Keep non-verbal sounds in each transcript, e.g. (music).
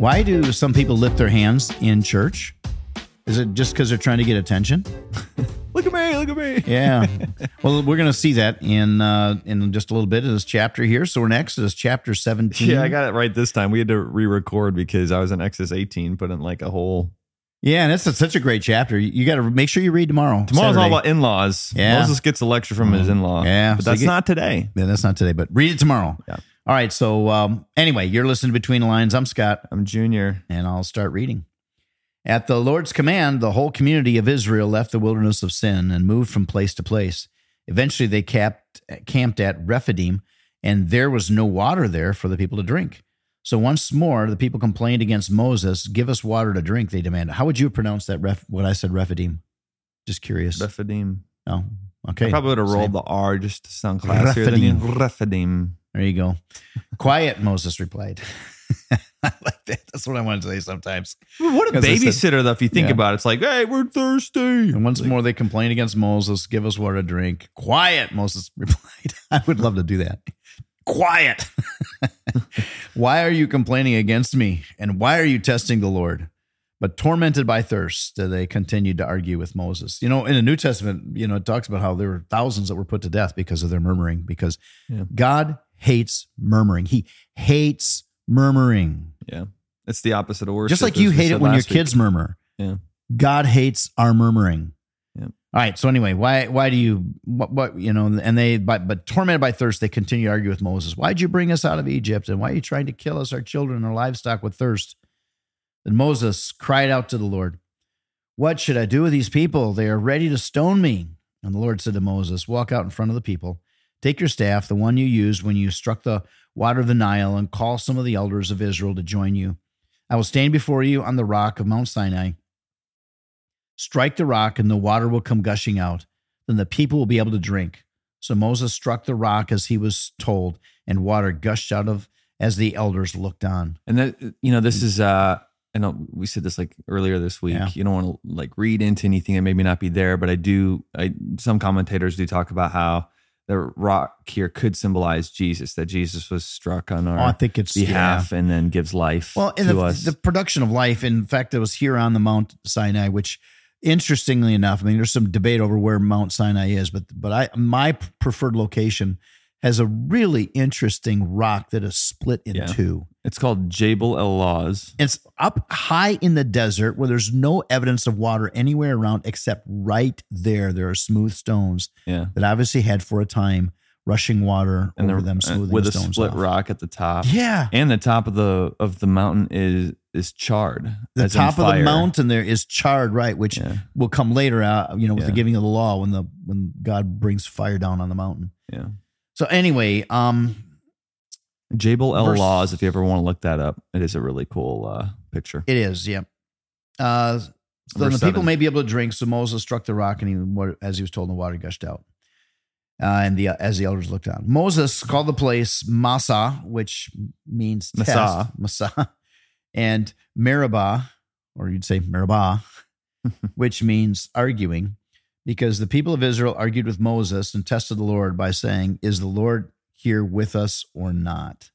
Why do some people lift their hands in church? Is it just because they're trying to get attention? (laughs) Look at me, look at me. Yeah. (laughs) well, we're going to see that in uh, in just a little bit in this chapter here. So we're in Exodus chapter 17. Yeah, I got it right this time. We had to re-record because I was in Exodus 18, put in like a whole. Yeah, and it's a, such a great chapter. You, got to make sure you read tomorrow. Tomorrow's all about in-laws. Yeah. Moses gets a lecture from his in-law. Yeah, but so that's get- not today. Yeah, that's not today, but read it tomorrow. Yeah. All right. So um, anyway, you're listening to Between the Lines. I'm Scott, I'm Junior. and I'll start reading. At the Lord's command, the whole community of Israel left the wilderness of Sin and moved from place to place. Eventually, they camped, camped at Rephidim, and there was no water there for the people to drink. So once more, the people complained against Moses. "Give us water to drink," they demanded. How would you pronounce that? Ref, what I said, Rephidim. Just curious. Rephidim. oh, okay. I probably would have Same. rolled the R just to sound classier than you. Rephidim. There you go. Quiet, Moses replied. (laughs) I like that. That's what I want to say sometimes. What a I said- babysitter, though, if you think Yeah. about it. It's like, hey, we're thirsty. And once more, they complained against Moses. Give us water to drink. Quiet, Moses (laughs) replied. I would love to do that. Quiet. (laughs) why are you complaining against me? And why are you testing the Lord? But tormented by thirst, uh, they continued to argue with Moses. You know, in the New Testament, you know, it talks about how there were thousands that were put to death because of their murmuring, because Yeah. God hates murmuring. He hates murmuring. Yeah. It's the opposite of worship. Just like you hate it when your week. kids murmur. Yeah. God hates our murmuring. Yeah. All right. So anyway, why why do you what, what you know? And they but but tormented by thirst, they continue to argue with Moses. Why'd you bring us out of Egypt? And why are you trying to kill us, our children, and our livestock with thirst? And Moses cried out to the Lord, What should I do with these people? They are ready to stone me. And the Lord said to Moses, Walk out in front of the people, take your staff, the one you used when you struck the water of the Nile, and call some of the elders of Israel to join you. I will stand before you on the rock of Mount Sinai. Strike the rock, and the water will come gushing out. Then the people will be able to drink. So Moses struck the rock as he was told, and water gushed out of as the elders looked on. And that you know, this is uh I know we said this like earlier this week. Yeah. You don't want to like read into anything that maybe not be there, but I do I some commentators do talk about how the rock here could symbolize Jesus, that Jesus was struck on Oh, I our think it's behalf and then gives life Well, to the, us. the production of life, in fact, it was here on the Mount Sinai, which interestingly enough, I mean, there's some debate over where Mount Sinai is, but but I my preferred location has a really interesting rock that is split in Yeah. two. It's called Jabal El Laz. It's up high in the desert where there's no evidence of water anywhere around except right there. There are smooth stones Yeah. that obviously had for a time rushing water And over them, uh, smoothing with the a split off. rock at the top. Yeah. And the top of the of the mountain is is charred. the top of the mountain there is charred, right? Which Yeah. will come later out, you know, with the giving of the law when the when God brings fire down on the mountain. Yeah. So anyway, um, Jabal El Verse- Laz, if you ever want to look that up, it is a really cool uh, picture. it is, yeah. Uh, so then the people may be able to drink. So Moses struck the rock, and he, as he was told, the water gushed out. Uh, and the as the elders looked on, Moses called the place Massa, which means Massa, Massah, (laughs) and Meribah, or you'd say Meribah, (laughs) which means arguing, because the people of Israel argued with Moses and tested the Lord by saying, "Is the Lord here with us or not?"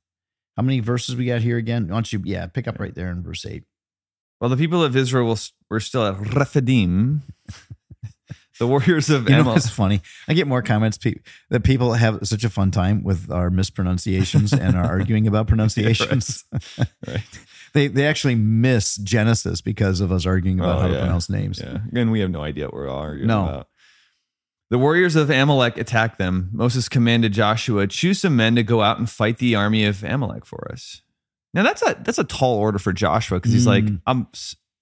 How many verses we got here again? Why don't you, yeah, pick up right there in verse eight. Well, the people of Israel were still at Rephidim. (laughs) the warriors of You know funny? I get more comments pe- that people have such a fun time with our mispronunciations and are arguing about (laughs) pronunciations. (laughs) Right. they they actually miss Genesis because of us arguing about Oh, how to pronounce names. Yeah. And we have no idea what we're arguing No. about. The warriors of Amalek attacked them. Moses commanded Joshua, choose some men to go out and fight the army of Amalek for us. Now that's a that's a tall order for Joshua because he's like, Mm. I'm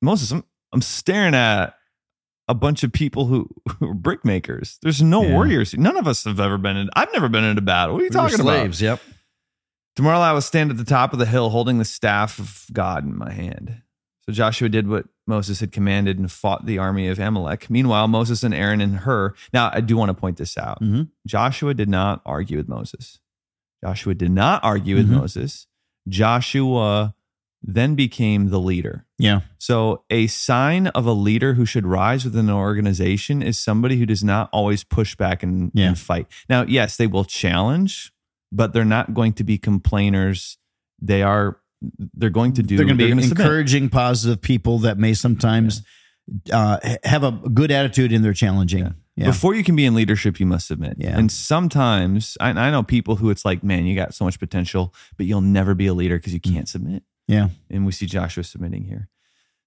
Moses, I'm I'm staring at a bunch of people who, (laughs) who are brick makers. There's no Yeah. warriors. None of us have ever been in. I've never been in a battle. What are you We talking about? slaves. Yep. Tomorrow I will stand at the top of the hill holding the staff of God in my hand. So Joshua did what Moses had commanded and fought the army of Amalek. Meanwhile, Moses and Aaron and Hur. Now, I do want to point this out. Mhm. Joshua did not argue with Moses. Joshua did not argue with Mhm. Moses. Joshua then became the leader. Yeah. So, a sign of a leader who should rise within an organization is somebody who does not always push back and, Yeah. and fight. Now, yes, they will challenge, but they're not going to be complainers. They are they're going to do. they're going to be gonna submit. encouraging positive people that may sometimes uh, have a good attitude in their challenging. Yeah. Before you can be in leadership, you must submit. Yeah. And sometimes I, I know people who it's like, man, you got so much potential, but you'll never be a leader because you can't submit. yeah. And we see Joshua submitting here.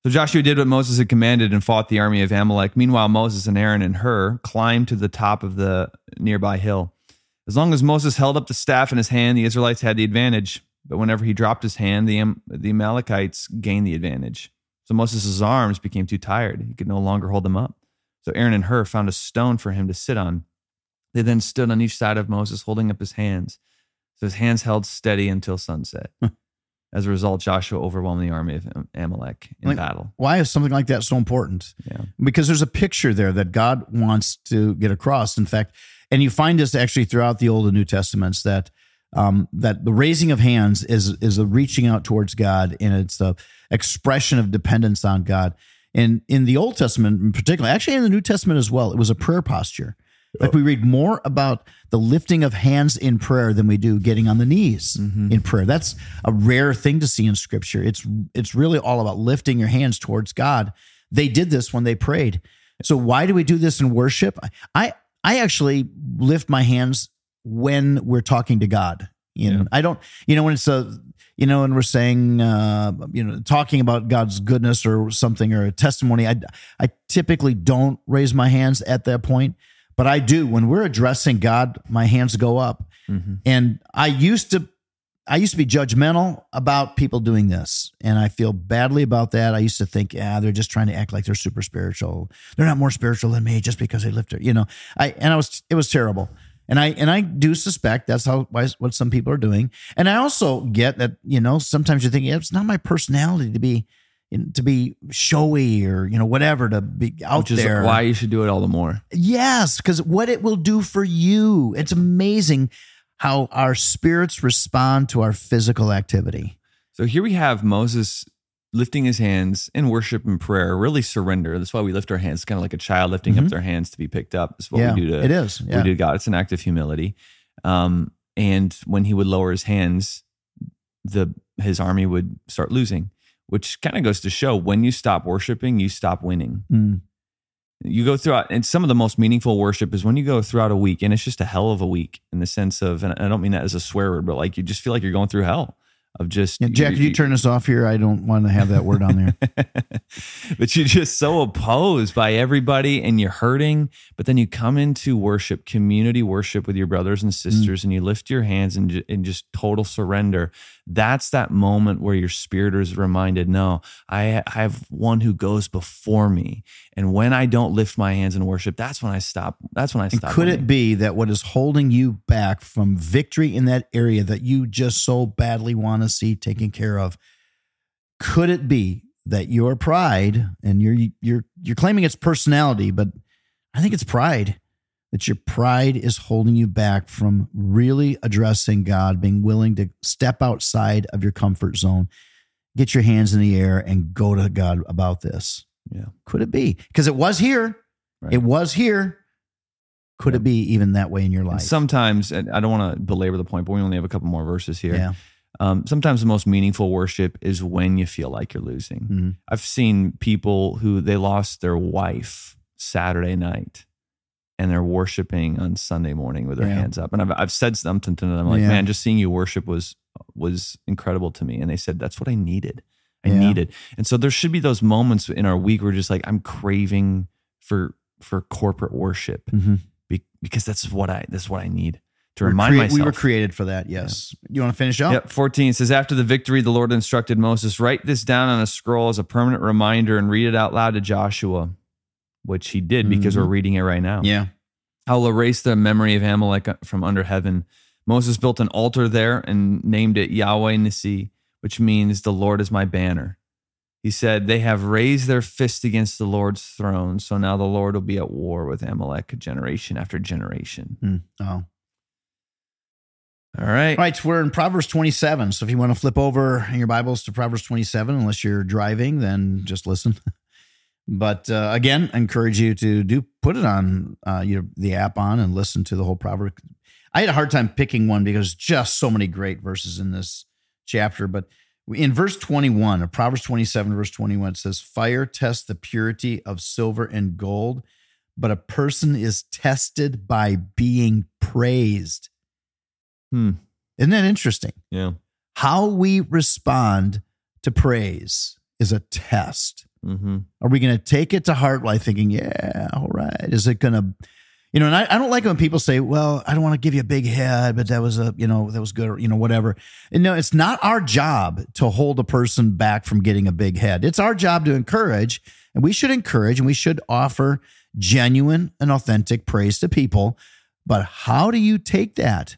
So Joshua did what Moses had commanded and fought the army of Amalek. Meanwhile, Moses and Aaron and Hur climbed to the top of the nearby hill. As long as Moses held up the staff in his hand, the Israelites had the advantage. But whenever he dropped his hand, the, Am- the Amalekites gained the advantage. So Moses' arms became too tired. He could no longer hold them up. So Aaron and Hur found a stone for him to sit on. They then stood on each side of Moses, holding up his hands. So his hands held steady until sunset. As a result, Joshua overwhelmed the army of Amalek in Like- battle. Why is something like that so important? Yeah. because there's a picture there that God wants to get across. In fact, and you find this actually throughout the Old and New Testaments that um, that the raising of hands is is a reaching out towards God, and it's the expression of dependence on God. And in the Old Testament, in particular, actually in the New Testament as well, it was a prayer posture. Like we read more about the lifting of hands in prayer than we do getting on the knees in prayer. That's a rare thing to see in Scripture. It's it's really all about lifting your hands towards God. They did this when they prayed. So why do we do this in worship? I I actually lift my hands when we're talking to God. You know, Yeah. I don't. You know, when it's a you know, and we're saying, uh, you know, talking about God's goodness or something or a testimony, I, I typically don't raise my hands at that point, but I do when we're addressing God. My hands go up, Mhm. and I used to, I used to be judgmental about people doing this, and I feel badly about that. I used to think, yeah, they're just trying to act like they're super spiritual. They're not more spiritual than me just because they lift it, you know. I and I was, it was terrible. And I and I do suspect that's how why- what some people are doing. And I also get that you know sometimes you think yeah, it's not my personality to be to be showy or you know whatever to be out Which is there. why you should do it all the more. Yes, because what it will do for you. It's amazing how our spirits respond to our physical activity. So here we have Moses lifting his hands in worship and prayer, really surrender. That's why we lift our hands, kind of like a child lifting up their hands to be picked up. That's what yeah, we do to it is. we do to God. It's an act of humility. Um, and when he would lower his hands, the his army would start losing, which kind of goes to show when you stop worshiping, you stop winning. Mm. You go throughout, and some of the most meaningful worship is when you go throughout a week, and it's just a hell of a week in the sense of, and I don't mean that as a swear word, but like you just feel like you're going through hell of just Yeah, Jack, could you turn this off here? I don't want to have that word on there. (laughs) but you're just so opposed by everybody and you're hurting. But then you come into worship, community worship with your brothers and mm. sisters, and you lift your hands and, and just total surrender. That's that moment where your spirit is reminded, no, I I have one who goes before me. And when I don't lift my hands in worship, that's when I stop. That's when I And stop. could it be that what is holding you back from victory in that area that you just so badly want to see taken care of? Could it be that your pride and you're you're you're claiming it's personality, but I think it's pride that your pride is holding you back from really addressing God, being willing to step outside of your comfort zone, get your hands in the air, and go to God about this. Yeah. Could it be? Because it was here. Right. It was here. Could it be even that way in your And life? sometimes, and I don't want to belabor the point, but we only have a couple more verses here. Yeah. Um, sometimes the most meaningful worship is when you feel like you're losing. Mhm. I've seen people who they lost their wife Saturday night and they're worshiping on Sunday morning with their Yeah. hands up. And I've, I've said something to them like, Yeah. man, just seeing you worship was, was incredible to me. And they said, that's what I needed. I Yeah. needed. And so there should be those moments in our week where just like, I'm craving for, for corporate worship Mhm. be, because that's what I, that's what I need to We're remind crea- myself. We were created for that. Yes. You want to finish up? Yep, 14 says, After the victory, the Lord instructed Moses, write this down on a scroll as a permanent reminder and read it out loud to Joshua, which he did because Mhm. we're reading it right now. Yeah. I'll erase the memory of Amalek from under heaven. Moses built an altar there and named it Yahweh Nissi, which means the Lord is my banner. He said, They have raised their fist against the Lord's throne, so now the Lord will be at war with Amalek generation after generation. Hmm. Oh. All right. All right. We're in Proverbs 27. So if you want to flip over in your Bibles to Proverbs 27, unless you're driving, then just listen. (laughs) But uh, again, I encourage you to do put it on uh, your the app on and listen to the whole proverb. I had a hard time picking one because just so many great verses in this chapter. But In verse 21 of Proverbs 27, verse 21, it says, Fire tests the purity of silver and gold, but a person is tested by being praised. Hmm. Isn't that interesting? Yeah. How we respond to praise is a test. Mm-hmm. Are we going to take it to heart by thinking, yeah, all right? Is it going to, you know, and I, I don't like it when people say, well, I don't want to give you a big head, but that was a, you know, that was good, or, you know, whatever. And no, it's not our job to hold a person back from getting a big head. It's our job to encourage, and we should encourage and we should offer genuine and authentic praise to people. But how do you take that?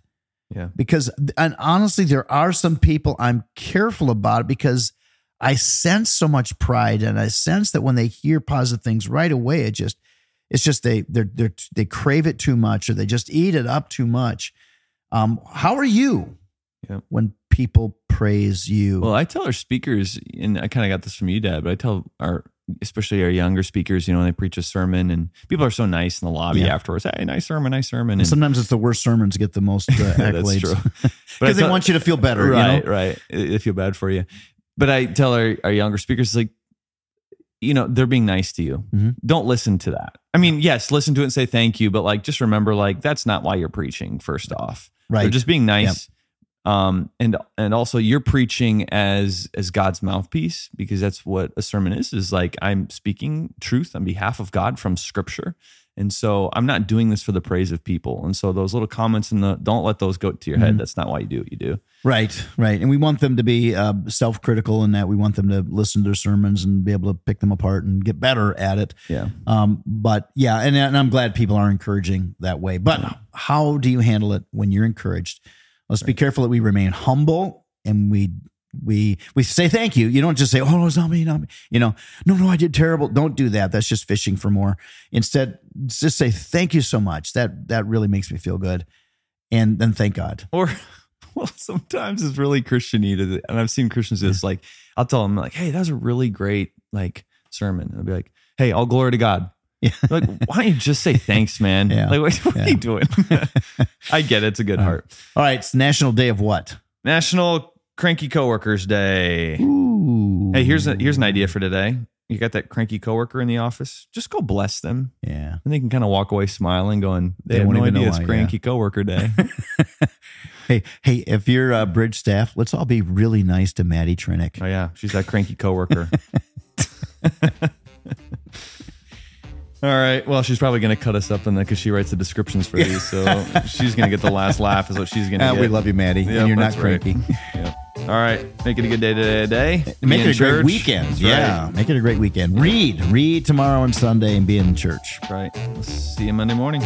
Yeah. Because, and honestly, there are some people I'm careful about because I sense so much pride and I sense that when they hear positive things right away, it just, it's just they they're, they're they crave it too much or they just eat it up too much. Um, how are you Yeah. when people praise you? Well, I tell our speakers, and I kind of got this from you, Dad, but I tell our, especially our younger speakers, you know, when they preach a sermon and people are so nice in the lobby Yeah. afterwards. Hey, nice sermon, nice sermon. And Sometimes it's the worst sermons get the most uh, (laughs) accolades (laughs) because they want you to feel better. right, You know? right. I feel bad for you. But I tell our, our younger speakers, like, you know, they're being nice to you. Mhm. Don't listen to that. I mean, yes, listen to it and say thank you, but like, just remember, like, that's not why you're preaching. First off, Right. They're just being nice. Um, and and also you're preaching as as God's mouthpiece because that's what a sermon is. Is like I'm speaking truth on behalf of God from Scripture, and so I'm not doing this for the praise of people. And so those little comments in the don't let those go to your head. Mhm. That's not why you do what you do. Right, right. And we want them to be uh, self critical in that we want them to listen to their sermons and be able to pick them apart and get better at it. Yeah. Um, but yeah, and, and I'm glad people are encouraging that way. But how do you handle it when you're encouraged? Let's be careful that we remain humble and we we we say thank you. You don't just say, "Oh, it's not me, not me." You know, no, no, I did terrible. Don't do that. That's just fishing for more. Instead, just say thank you so much. That that really makes me feel good, and then thank God. Or (laughs) well, sometimes it's really Christian needed, and I've seen Christians do this. Like I'll tell them like, "Hey, that was a really great like sermon," and I'll be like, "Hey, all glory to God." Yeah. Like, why don't you just say thanks, man? (laughs) Yeah. Like, what, what Yeah. are you doing? (laughs) I get it. It's a good heart. All right, it's National Day of what? National Cranky Coworkers Day. Ooh. Hey, here's a, here's an idea for today. You got that cranky coworker in the office. Just go bless them, Yeah. and they can kind of walk away smiling, going, "They, They have no even know idea it's why, yeah. Cranky Coworker Day." (laughs) Hey, hey, if you're uh, bridge staff, let's all be really nice to Maddie Trinick. oh yeah, she's that cranky coworker. All right. Well, she's probably going to cut us up in that because she writes the descriptions for these. So (laughs) she's going to get the last laugh, is what she's going to Ah, get. we love you, Maddie. Yep, and you're not that's right. cranky. Yep. All right. Make it a good day today. Make it a great weekend. That's yeah. Right. Make it a great weekend. Read. Read tomorrow and Sunday and be in church. Right. We'll see you Monday morning.